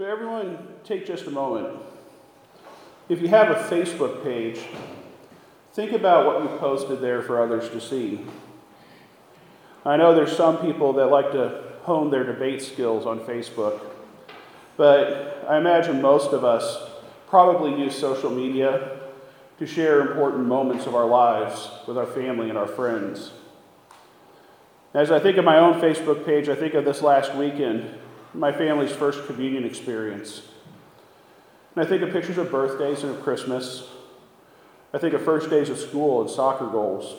So, everyone, take just a moment. If you have a Facebook page, think about what you posted there for others to see. I know there's some people that like to hone their debate skills on Facebook, but I imagine most of us probably use social media to share important moments of our lives with our family and our friends. As I think of my own Facebook page, I think of this last weekend, my family's first communion experience. And I think of pictures of birthdays and of Christmas. I think of first days of school and soccer goals.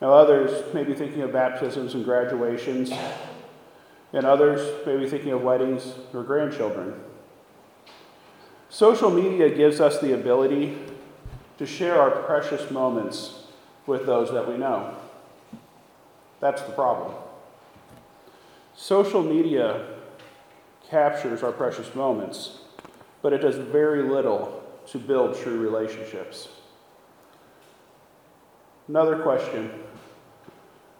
Now, others may be thinking of baptisms and graduations, and others may be thinking of weddings or grandchildren. Social media gives us the ability to share our precious moments with those that we know. That's the problem. Social media captures our precious moments, but it does very little to build true relationships. Another question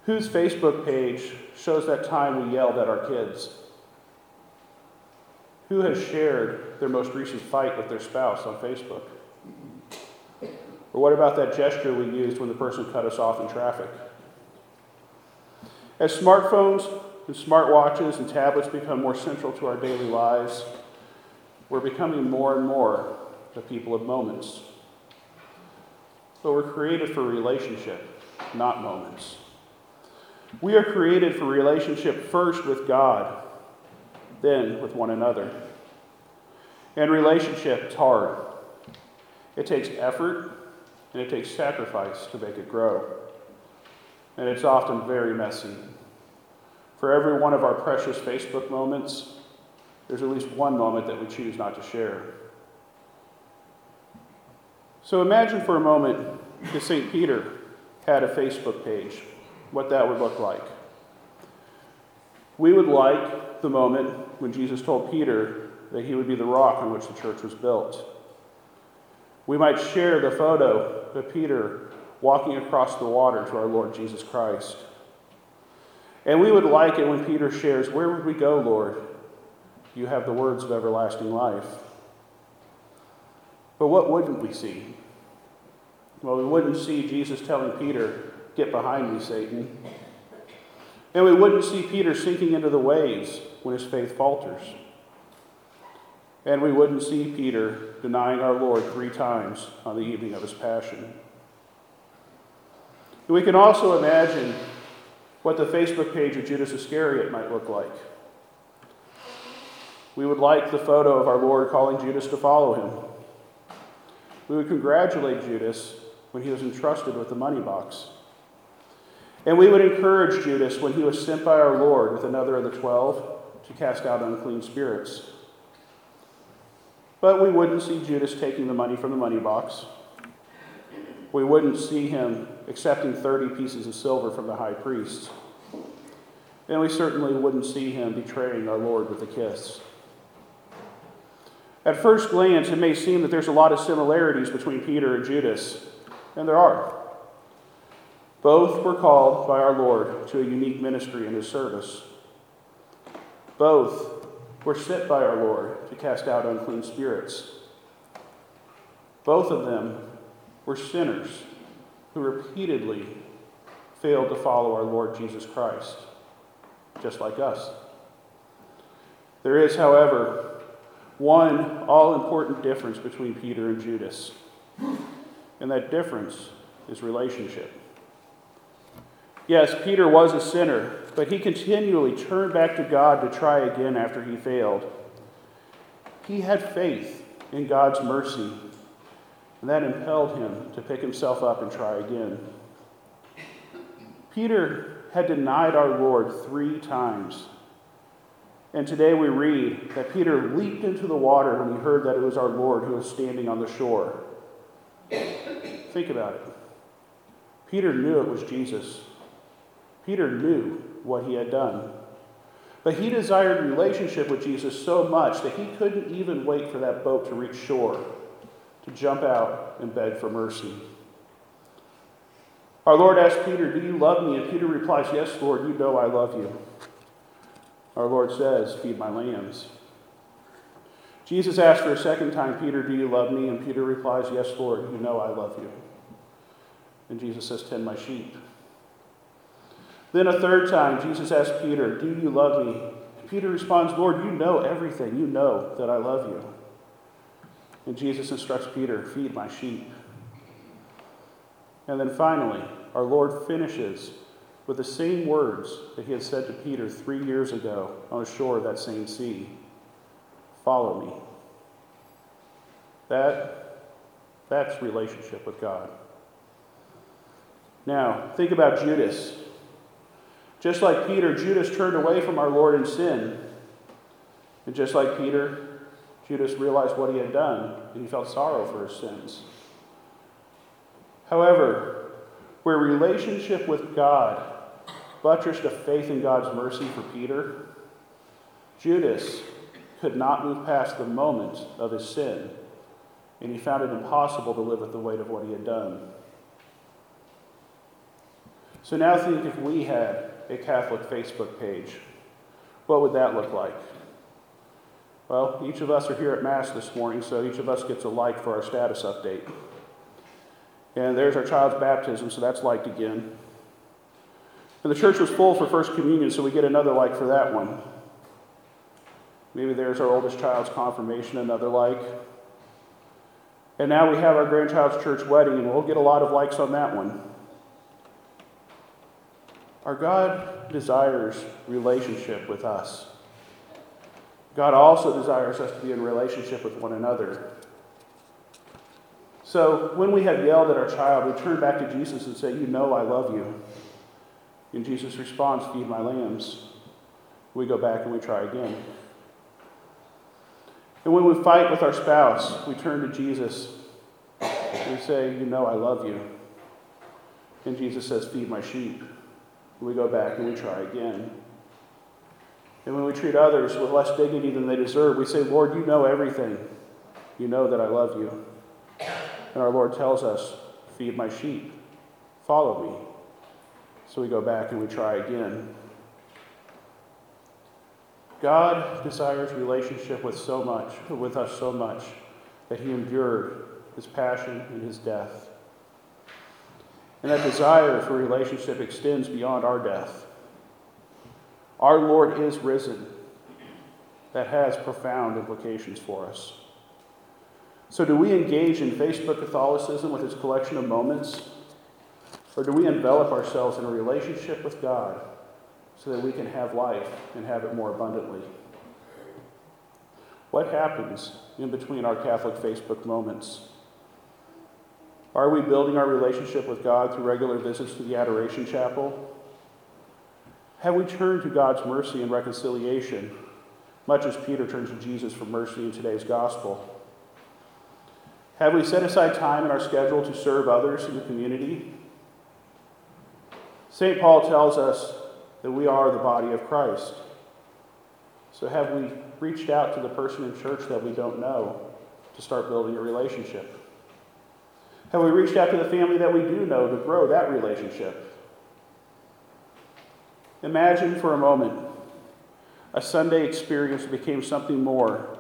Whose Facebook page shows that time we yelled at our kids? Who has shared their most recent fight with their spouse on Facebook? Or what about that gesture we used when the person cut us off in traffic? As smartphones and smartwatches and tablets become more central to our daily lives, we're becoming more and more the people of moments. But we're created for relationship, not moments. We are created for relationship first with God, then with one another. And relationship is hard. It takes effort and it takes sacrifice to make it grow. And it's often very messy. For every one of our precious Facebook moments, there's at least one moment that we choose not to share. So imagine for a moment if St. Peter had a Facebook page what that would look like. We would like the moment when Jesus told Peter that he would be the rock on which the church was built. We might share the photo of Peter walking across the water to our Lord Jesus Christ. And we would like it when Peter shares, Where would we go, Lord? You have the words of everlasting life. But what wouldn't we see? Well, we wouldn't see Jesus telling Peter, Get behind me, Satan. And we wouldn't see Peter sinking into the waves when his faith falters. And we wouldn't see Peter denying our Lord three times on the evening of his passion. We can also imagine what the Facebook page of Judas Iscariot might look like. We would like the photo of our Lord calling Judas to follow him. We would congratulate Judas when he was entrusted with the money box. And we would encourage Judas when he was sent by our Lord with another of the twelve to cast out unclean spirits. But we wouldn't see Judas taking the money from the money box. We wouldn't see him accepting 30 pieces of silver from the high priest. And we certainly wouldn't see him betraying our Lord with a kiss. At first glance, it may seem that there's a lot of similarities between Peter and Judas, and there are. Both were called by our Lord to a unique ministry in his service. Both were sent by our Lord to cast out unclean spirits. Both of them were sinners who repeatedly failed to follow our Lord Jesus Christ, just like us. There is, however, one all important difference between Peter and Judas, and that difference is relationship. Yes, Peter was a sinner, but he continually turned back to God to try again after he failed. He had faith in God's mercy, and that impelled him to pick himself up and try again. Peter had denied our Lord three times. And today we read that Peter leaped into the water when he heard that it was our Lord who was standing on the shore. Think about it. Peter knew it was Jesus. Peter knew what he had done. But he desired relationship with Jesus so much that he couldn't even wait for that boat to reach shore to jump out and beg for mercy. Our Lord asked Peter, Do you love me? And Peter replies, Yes, Lord, you know I love you. Our Lord says, Feed my lambs. Jesus asks for a second time, Peter, do you love me? And Peter replies, Yes, Lord, you know I love you. And Jesus says, Tend my sheep. Then a third time, Jesus asks Peter, Do you love me? And Peter responds, Lord, you know everything. You know that I love you. And Jesus instructs Peter, Feed my sheep. And then finally, our Lord finishes with the same words that he had said to Peter three years ago on the shore of that same sea Follow me. That, that's relationship with God. Now, think about Judas. Just like Peter, Judas turned away from our Lord in sin. And just like Peter, Judas realized what he had done and he felt sorrow for his sins. However, where relationship with God buttressed a faith in God's mercy for Peter, Judas could not move past the moment of his sin, and he found it impossible to live with the weight of what he had done. So now think if we had a Catholic Facebook page, what would that look like? Well, each of us are here at Mass this morning, so each of us gets a like for our status update. And there's our child's baptism, so that's liked again. And the church was full for First Communion, so we get another like for that one. Maybe there's our oldest child's confirmation, another like. And now we have our grandchild's church wedding, and we'll get a lot of likes on that one. Our God desires relationship with us. God also desires us to be in relationship with one another. So when we have yelled at our child, we turn back to Jesus and say, You know I love you. And Jesus responds, Feed my lambs. We go back and we try again. And when we fight with our spouse, we turn to Jesus and we say, You know, I love you. And Jesus says, Feed my sheep. We go back and we try again. And when we treat others with less dignity than they deserve, we say, Lord, you know everything. You know that I love you. And our Lord tells us, Feed my sheep. Follow me. So we go back and we try again. God desires relationship with so much, with us so much, that he endured his passion and his death. And that desire for relationship extends beyond our death. Our Lord is risen. That has profound implications for us. So, do we engage in Facebook Catholicism with its collection of moments? Or do we envelop ourselves in a relationship with God so that we can have life and have it more abundantly. What happens in between our Catholic Facebook moments? Are we building our relationship with God through regular visits to the Adoration Chapel? Have we turned to God's mercy and reconciliation, much as Peter turns to Jesus for mercy in today's gospel? Have we set aside time in our schedule to serve others in the community? St. Paul tells us that we are the body of Christ. So, have we reached out to the person in church that we don't know to start building a relationship? Have we reached out to the family that we do know to grow that relationship? Imagine for a moment a Sunday experience became something more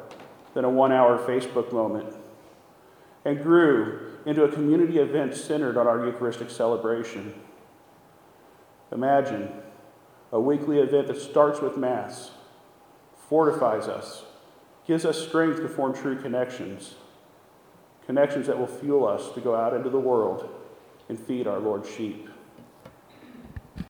than a one hour Facebook moment and grew into a community event centered on our Eucharistic celebration. Imagine a weekly event that starts with Mass, fortifies us, gives us strength to form true connections, connections that will fuel us to go out into the world and feed our Lord's sheep.